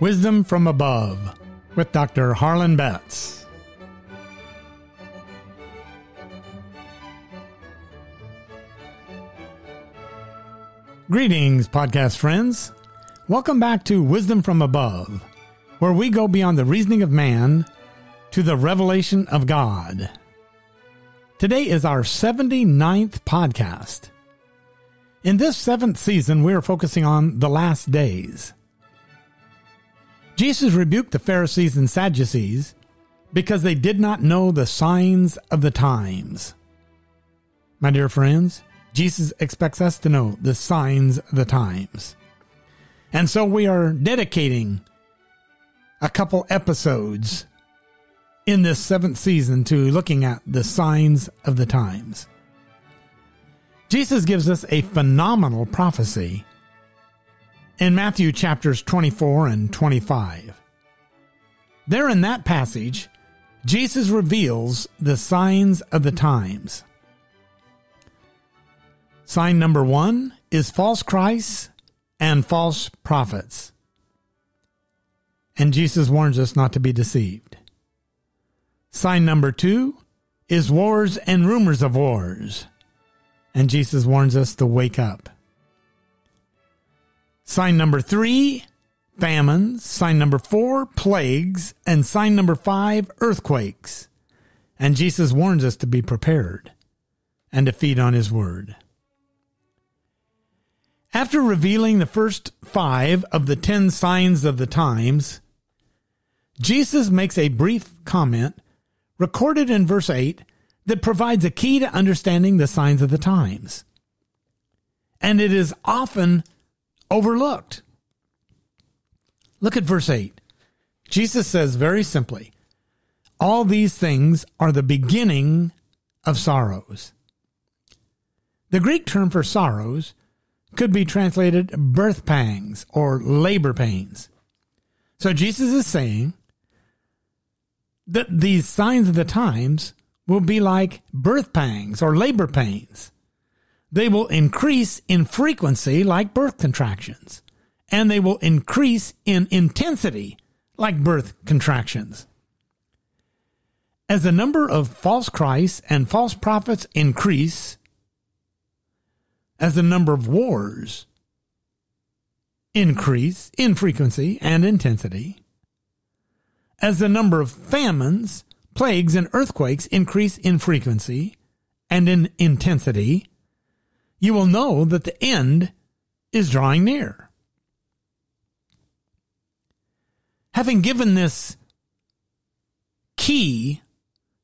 Wisdom from Above with Dr. Harlan Betts. Greetings, podcast friends. Welcome back to Wisdom from Above, where we go beyond the reasoning of man to the revelation of God. Today is our 79th podcast. In this seventh season, we are focusing on the last days. Jesus rebuked the Pharisees and Sadducees because they did not know the signs of the times. My dear friends, Jesus expects us to know the signs of the times. And so we are dedicating a couple episodes in this seventh season to looking at the signs of the times. Jesus gives us a phenomenal prophecy in Matthew chapters 24 and 25. There in that passage, Jesus reveals the signs of the times. Sign number one is false Christs and false prophets. And Jesus warns us not to be deceived. Sign number two is wars and rumors of wars. And Jesus warns us to wake up. Sign number three, famines. Sign number four, plagues. And sign number five, earthquakes. And Jesus warns us to be prepared and to feed on his word. After revealing the first five of the ten signs of the times, Jesus makes a brief comment recorded in verse 8 that provides a key to understanding the signs of the times. And it is often overlooked. Look at verse 8. Jesus says very simply, All these things are the beginning of sorrows. The Greek term for sorrows could be translated birth pangs or labor pains. So Jesus is saying that these signs of the times will be like birth pangs or labor pains. They will increase in frequency like birth contractions, and they will increase in intensity like birth contractions. As the number of false Christs and false prophets increase, as the number of wars increase in frequency and intensity, as the number of famines, plagues, and earthquakes increase in frequency and in intensity, you will know that the end is drawing near. Having given this key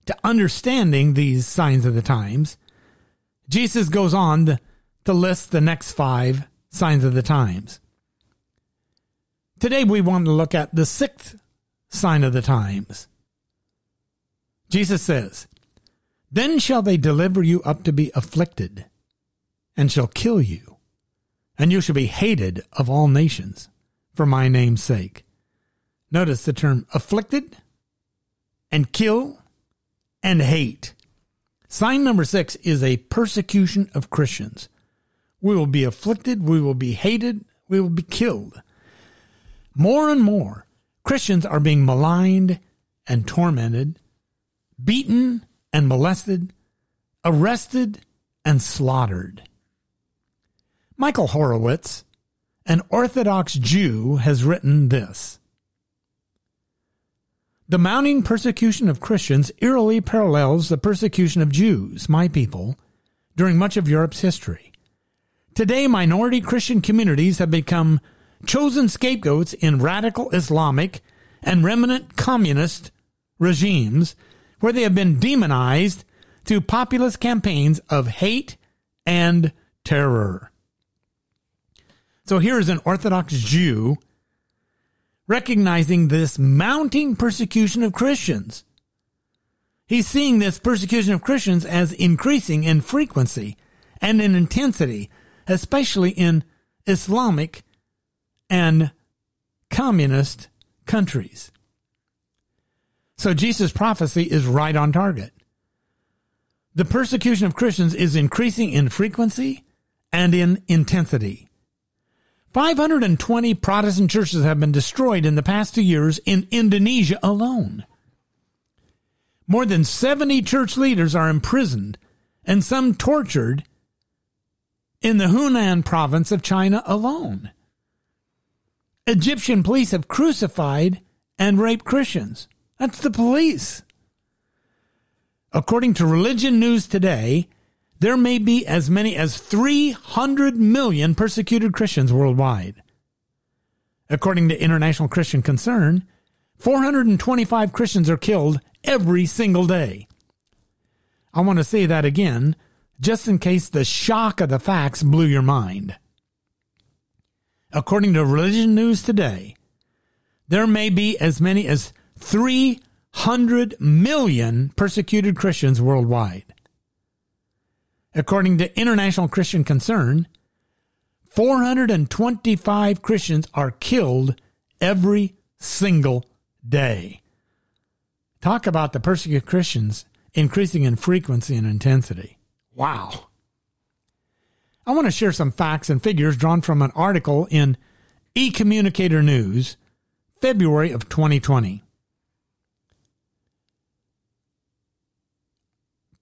to understanding these signs of the times, Jesus goes on to, list the next five signs of the times. Today we want to look at the sixth sign of the times. Jesus says, Then shall they deliver you up to be afflicted and shall kill you, and you shall be hated of all nations for my name's sake. Notice the term afflicted and kill and hate. Sign number six is a persecution of Christians. We will be afflicted, we will be hated, we will be killed. More and more, Christians are being maligned and tormented, beaten and molested, arrested and slaughtered. Michael Horowitz, an Orthodox Jew, has written this. The mounting persecution of Christians eerily parallels the persecution of Jews, my people, during much of Europe's history. Today, minority Christian communities have become chosen scapegoats in radical Islamic and remnant communist regimes where they have been demonized through populist campaigns of hate and terror. So here is an Orthodox Jew recognizing this mounting persecution of Christians. He's seeing this persecution of Christians as increasing in frequency and in intensity, especially in Islamic and communist countries. So Jesus' prophecy is right on target. The persecution of Christians is increasing in frequency and in intensity. 520 Protestant churches have been destroyed in the past two years in Indonesia alone. More than 70 church leaders are imprisoned and some tortured in the Hunan province of China alone. Egyptian police have crucified and raped Christians. That's the police. According to Religion News Today, there may be as many as 300 million persecuted Christians worldwide. According to International Christian Concern, 425 Christians are killed every single day. I want to say that again, just in case the shock of the facts blew your mind. According to Religion News Today, there may be as many as 300 million persecuted Christians worldwide. According to International Christian Concern, 425 Christians are killed every single day. Talk about the persecuted Christians increasing in frequency and intensity. Wow. I want to share some facts and figures drawn from an article in eCommunicator News, February of 2020.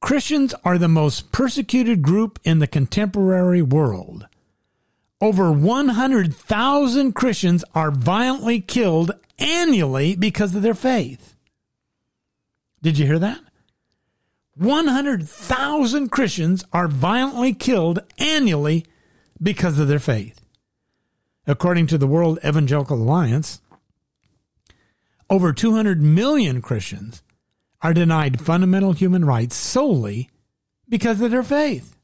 Christians are the most persecuted group in the contemporary world. Over 100,000 Christians are violently killed annually because of their faith. Did you hear that? 100,000 Christians are violently killed annually because of their faith. According to the World Evangelical Alliance, over 200 million Christians are denied fundamental human rights solely because of their faith.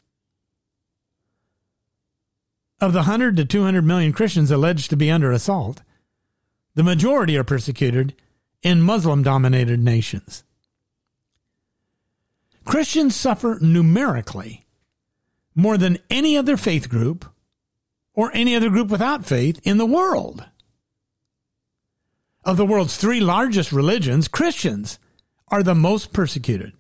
Of the 100 to 200 million Christians alleged to be under assault, the majority are persecuted in Muslim dominated nations. Christians suffer numerically more than any other faith group or any other group without faith in the world. Of the world's three largest religions, Christians are the most persecuted,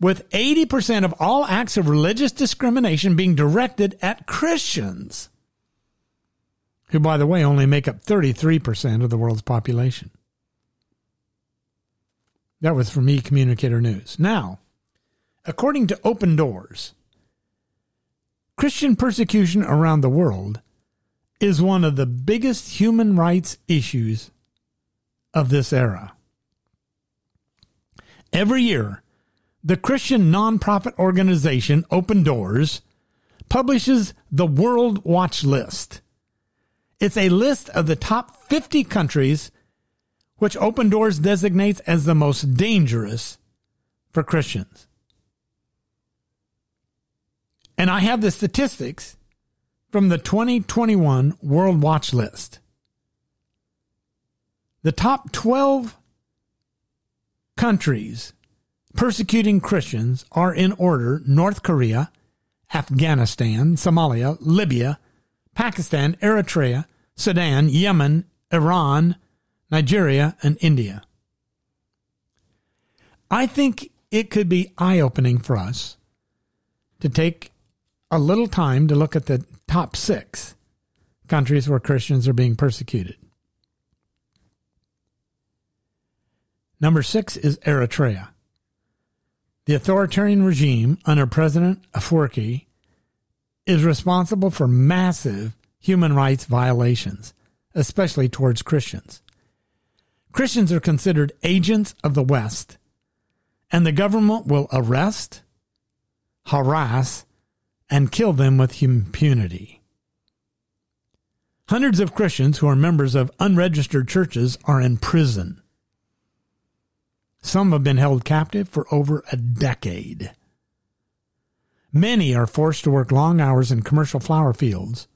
with 80% of all acts of religious discrimination being directed at Christians, who, by the way, only make up 33% of the world's population. That was from eCommunicator News. Now, according to Open Doors, Christian persecution around the world is one of the biggest human rights issues of this era. Every year, the Christian nonprofit organization Open Doors publishes the World Watch List. It's a list of the top 50 countries which Open Doors designates as the most dangerous for Christians. And I have the statistics from the 2021 World Watch List. The top 12 countries persecuting Christians are in order North Korea, Afghanistan, Somalia, Libya, Pakistan, Eritrea, Sudan, Yemen, Iran, Nigeria, and India. I think it could be eye opening for us to take a little time to look at the top six countries where Christians are being persecuted. Number six is Eritrea. The authoritarian regime under President Afwerki is responsible for massive human rights violations, especially towards Christians. Christians are considered agents of the West, and the government will arrest, harass, and kill them with impunity. Hundreds of Christians who are members of unregistered churches are in prison. Some have been held captive for over a decade. Many are forced to work long hours in commercial flower fields,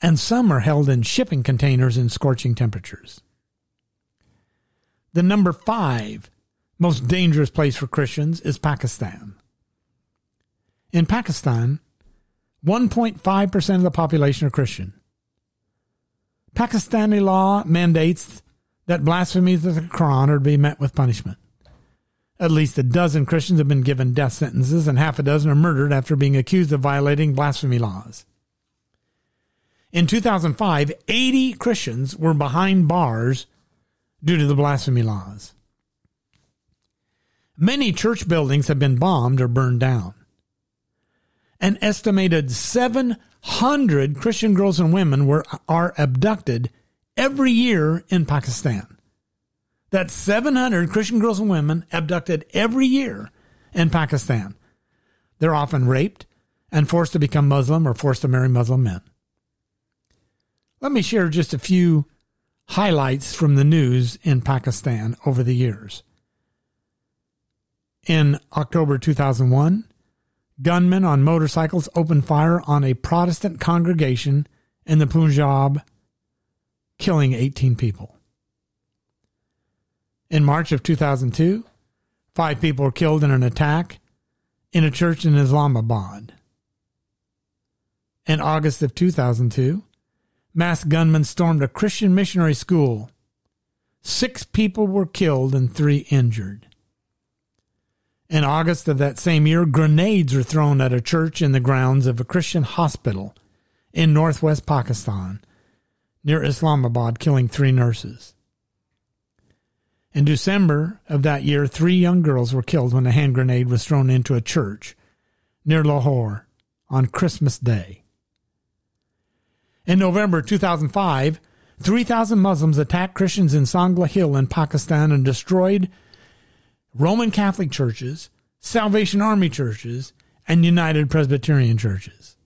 and some are held in shipping containers in scorching temperatures. The number five most dangerous place for Christians is Pakistan. In Pakistan, 1.5% of the population are Christian. Pakistani law mandates that blasphemies of the Quran are to be met with punishment. At least a dozen Christians have been given death sentences, and half a dozen are murdered after being accused of violating blasphemy laws. In 2005, 80 Christians were behind bars due to the blasphemy laws. Many church buildings have been bombed or burned down. An estimated 700 Christian girls and women were, are abducted every year in Pakistan. That's 700 Christian girls and women abducted every year in Pakistan. They're often raped and forced to become Muslim or forced to marry Muslim men. Let me share just a few highlights from the news in Pakistan over the years. In October 2001, gunmen on motorcycles opened fire on a Protestant congregation in the Punjab, killing 18 people. In March of 2002, five people were killed in an attack in a church in Islamabad. In August of 2002, masked gunmen stormed a Christian missionary school. Six people were killed and three injured. In August of that same year, grenades were thrown at a church in the grounds of a Christian hospital in northwest Pakistan near Islamabad, killing three nurses. In December of that year, three young girls were killed when a hand grenade was thrown into a church near Lahore on Christmas Day. In November 2005, 3,000 Muslims attacked Christians in Sangla Hill in Pakistan and destroyed Roman Catholic churches, Salvation Army churches, and United Presbyterian churches.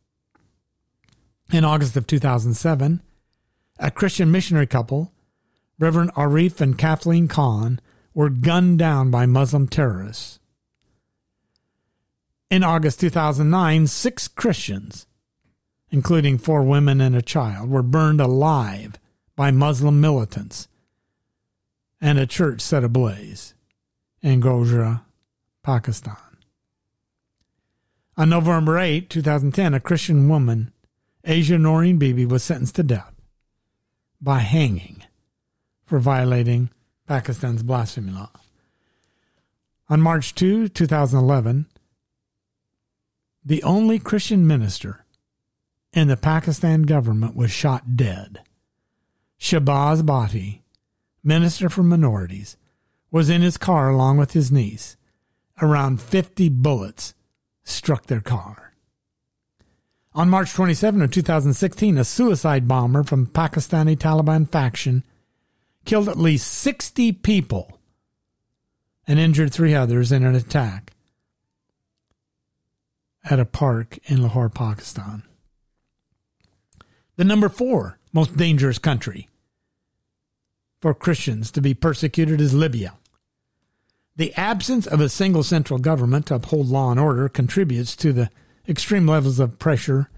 In August of 2007, a Christian missionary couple, Reverend Arif and Kathleen Khan, were gunned down by Muslim terrorists. In August 2009, six Christians, including four women and a child, were burned alive by Muslim militants and a church set ablaze in Gojra, Pakistan. On November 8, 2010, a Christian woman, Asia Noreen Bibi, was sentenced to death by hanging for violating Pakistan's blasphemy law. On March 2, 2011, the only Christian minister in the Pakistan government was shot dead. Shahbaz Bhatti, minister for minorities, was in his car along with his niece. Around 50 bullets struck their car. On March 27 of 2016, a suicide bomber from Pakistani Taliban faction killed at least 60 people and injured three others in an attack at a park in Lahore, Pakistan. The number four most dangerous country for Christians to be persecuted is Libya. The absence of a single central government to uphold law and order contributes to the extreme levels of pressure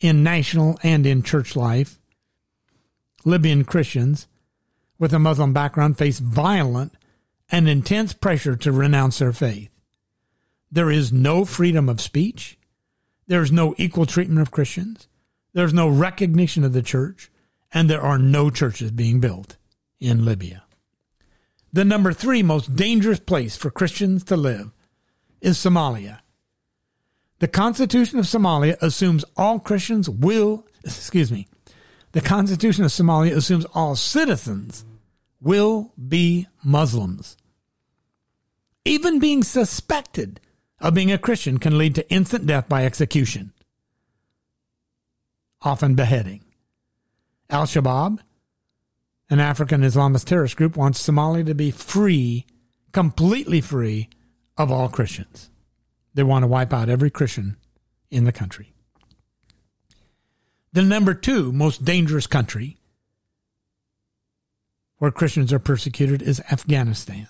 in national and in church life. Libyan Christians with a Muslim background face violent and intense pressure to renounce their faith. There is no freedom of speech. There is no equal treatment of Christians. There's no recognition of the church. And there are no churches being built in Libya. The number three most dangerous place for Christians to live is Somalia. The Constitution of Somalia assumes all Christians will, excuse me, the Constitution of Somalia assumes all citizens will be Muslims. Even being suspected of being a Christian can lead to instant death by execution, often beheading. Al Shabaab an African Islamist terrorist group wants Somalia to be free, completely free of all Christians. They want to wipe out every Christian in the country. The number two most dangerous country where Christians are persecuted is Afghanistan.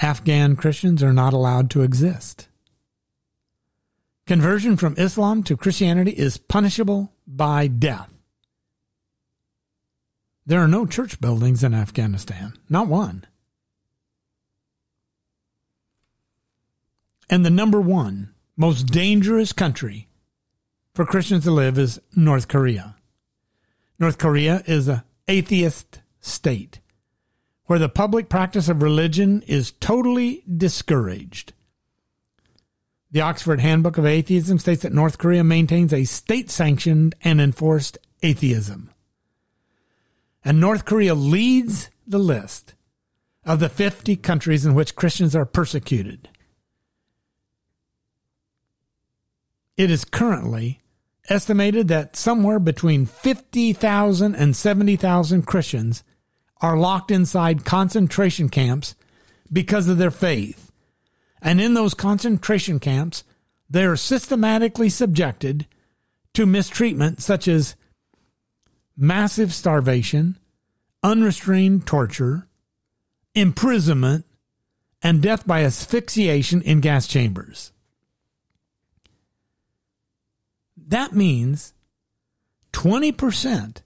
Afghan Christians are not allowed to exist. Conversion from Islam to Christianity is punishable by death. There are no church buildings in Afghanistan, not one. And the number one most dangerous country for Christians to live is North Korea. North Korea is an atheist state where the public practice of religion is totally discouraged. The Oxford Handbook of Atheism states that North Korea maintains a state sanctioned and enforced atheism. And North Korea leads the list of the 50 countries in which Christians are persecuted. It is currently estimated that somewhere between 50,000 and 70,000 Christians are locked inside concentration camps because of their faith. And in those concentration camps, they are systematically subjected to mistreatment such as massive starvation, unrestrained torture, imprisonment, and death by asphyxiation in gas chambers. That means 20%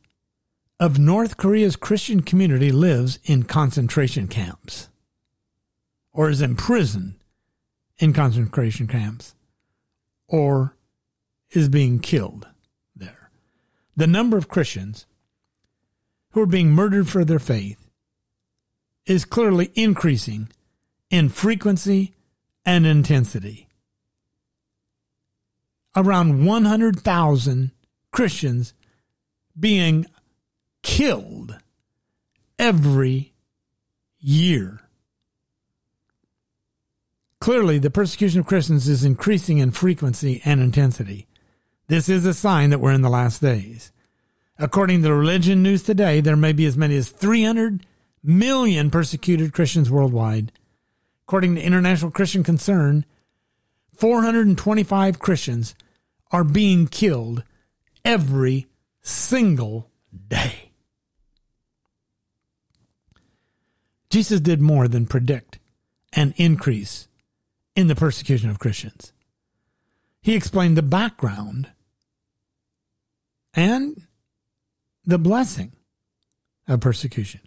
of North Korea's Christian community lives in concentration camps or is imprisoned in concentration camps or is being killed there. The number of Christians who are being murdered for their faith is clearly increasing in frequency and intensity. Around 100,000 Christians being killed every year. Clearly, the persecution of Christians is increasing in frequency and intensity. This is a sign that we're in the last days. According to Religion News Today, there may be as many as 300 million persecuted Christians worldwide. According to International Christian Concern, 425 Christians are being killed every single day. Jesus did more than predict an increase in the persecution of Christians. He explained the background and the blessing of persecution.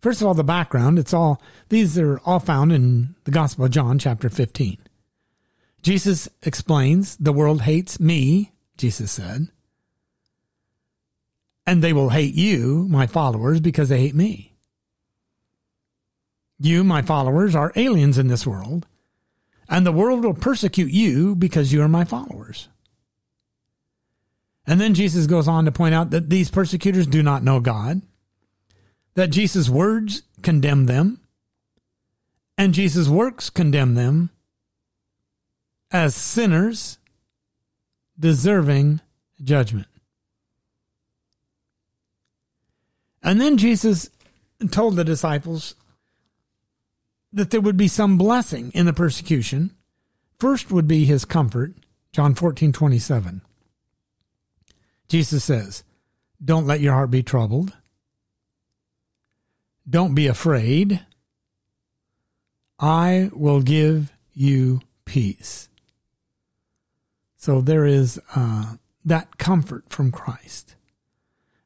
First of all, the background, it's all, these are all found in the Gospel of John, chapter 15. Jesus explains, the world hates me, Jesus said, and they will hate you, my followers, because they hate me. You, my followers, are aliens in this world, and the world will persecute you because you are my followers. And then Jesus goes on to point out that these persecutors do not know God that Jesus' words condemn them and Jesus' works condemn them as sinners deserving judgment. And then Jesus told the disciples that there would be some blessing in the persecution. First would be his comfort, John 14, 27. Jesus says, Don't let your heart be troubled. Don't be afraid. I will give you peace. So there is uh, that comfort from Christ.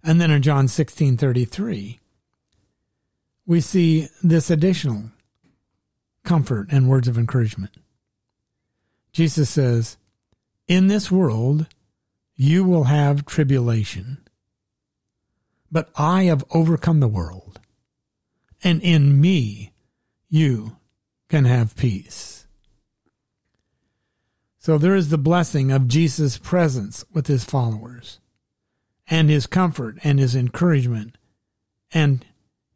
And then in John 16 33, we see this additional comfort and words of encouragement. Jesus says, In this world you will have tribulation, but I have overcome the world and in me you can have peace. So there is the blessing of Jesus' presence with his followers, and his comfort and his encouragement and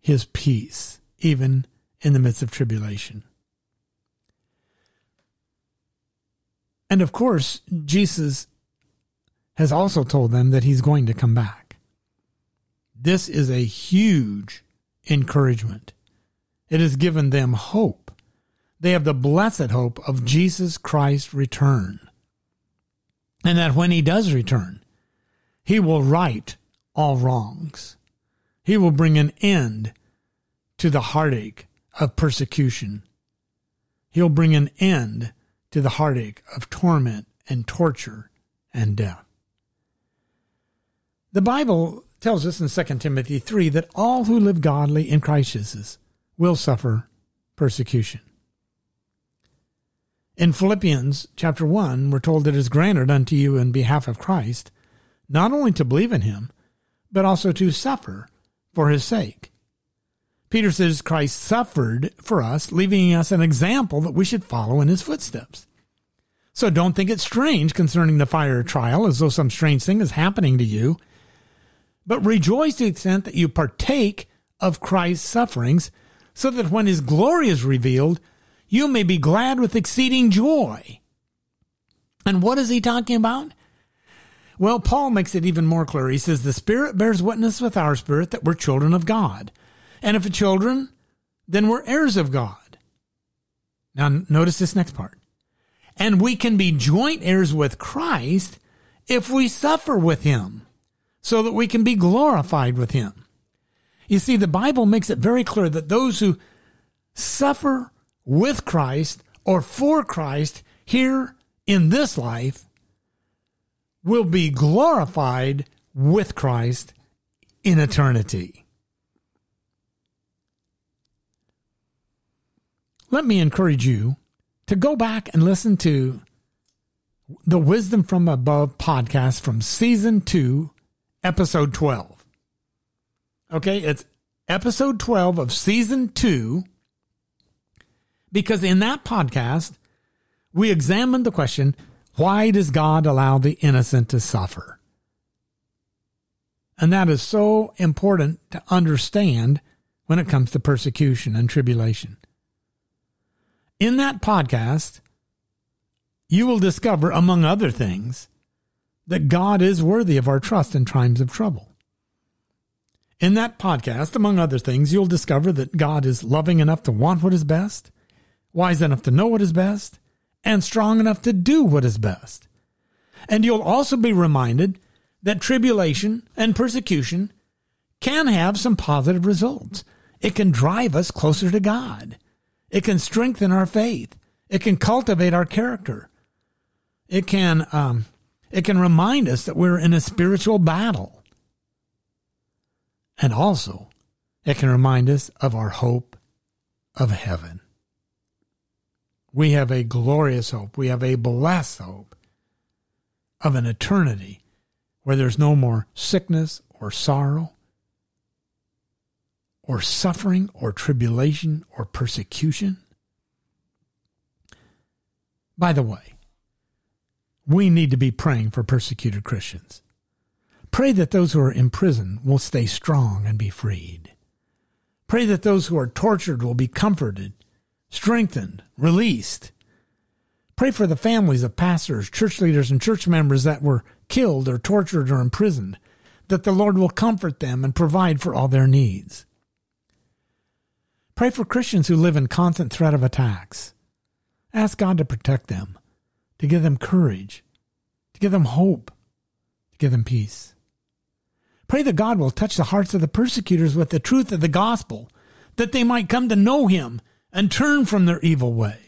his peace, even in the midst of tribulation. And of course, Jesus has also told them that he's going to come back. This is a huge encouragement. It has given them hope. They have the blessed hope of mm-hmm. Jesus Christ's return. And that when he does return, he will right all wrongs. He will bring an end to the heartache of persecution. He'll bring an end to the heartache of torment and torture and death. The Bible tells us in 2 Timothy 3 that all who live godly in Christ Jesus will suffer persecution. In Philippians chapter 1, we're told that it is granted unto you in behalf of Christ not only to believe in him, but also to suffer for his sake. Peter says Christ suffered for us, leaving us an example that we should follow in his footsteps. So don't think it's strange concerning the fire trial as though some strange thing is happening to you. But rejoice to the extent that you partake of Christ's sufferings, so that when his glory is revealed, you may be glad with exceeding joy. And what is he talking about? Well, Paul makes it even more clear. He says, The Spirit bears witness with our spirit that we're children of God. And if children, then we're heirs of God. Now, notice this next part. And we can be joint heirs with Christ if we suffer with him, so that we can be glorified with him. You see, the Bible makes it very clear that those who suffer with Christ or for Christ here in this life will be glorified with Christ in eternity. Let me encourage you to go back and listen to the Wisdom from Above podcast from season 2, episode 12. Okay, it's episode 12 of season 2 because in that podcast, we examined the question why does God allow the innocent to suffer? And that is so important to understand when it comes to persecution and tribulation. In that podcast, you will discover, among other things, that God is worthy of our trust in times of trouble. In that podcast, among other things, you'll discover that God is loving enough to want what is best, wise enough to know what is best, and strong enough to do what is best. And you'll also be reminded that tribulation and persecution can have some positive results. It can drive us closer to God. It can strengthen our faith. It can cultivate our character. It can, um, it can remind us that we're in a spiritual battle. And also, it can remind us of our hope of heaven. We have a glorious hope. We have a blessed hope of an eternity where there's no more sickness or sorrow or suffering or tribulation or persecution. By the way, we need to be praying for persecuted Christians. Pray that those who are in prison will stay strong and be freed. Pray that those who are tortured will be comforted strengthened, released. Pray for the families of pastors, church leaders, and church members that were killed or tortured or imprisoned, that the Lord will comfort them and provide for all their needs. Pray for Christians who live in constant threat of attacks. Ask God to protect them, to give them courage, to give them hope, to give them peace. Pray that God will touch the hearts of the persecutors with the truth of the gospel, that they might come to know Him and turn from their evil way.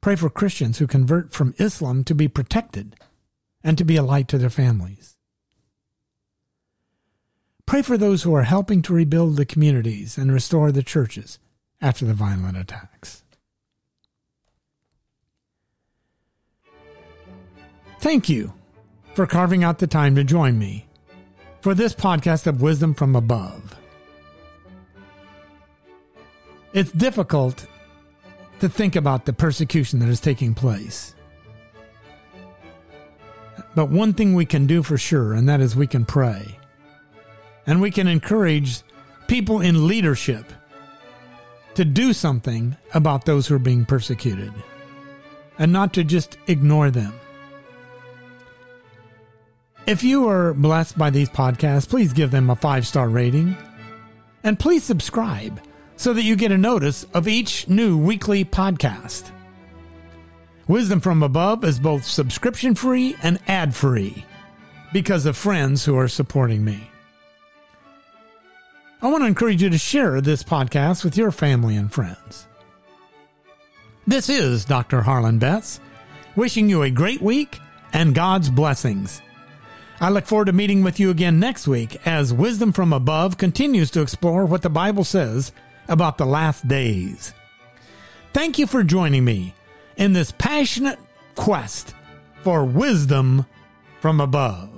Pray for Christians who convert from Islam to be protected and to be a light to their families. Pray for those who are helping to rebuild the communities and restore the churches after the violent attacks. Thank you for carving out the time to join me for this podcast of Wisdom from Above. It's difficult to think about the persecution that is taking place. But one thing we can do for sure, and that is we can pray. And we can encourage people in leadership to do something about those who are being persecuted and not to just ignore them. If you are blessed by these podcasts, please give them a five star rating and please subscribe so that you get a notice of each new weekly podcast. Wisdom from Above is both subscription free and ad free because of friends who are supporting me. I want to encourage you to share this podcast with your family and friends. This is Dr. Harlan Betts, wishing you a great week and God's blessings. I look forward to meeting with you again next week as Wisdom from Above continues to explore what the Bible says about the last days. Thank you for joining me in this passionate quest for wisdom from above.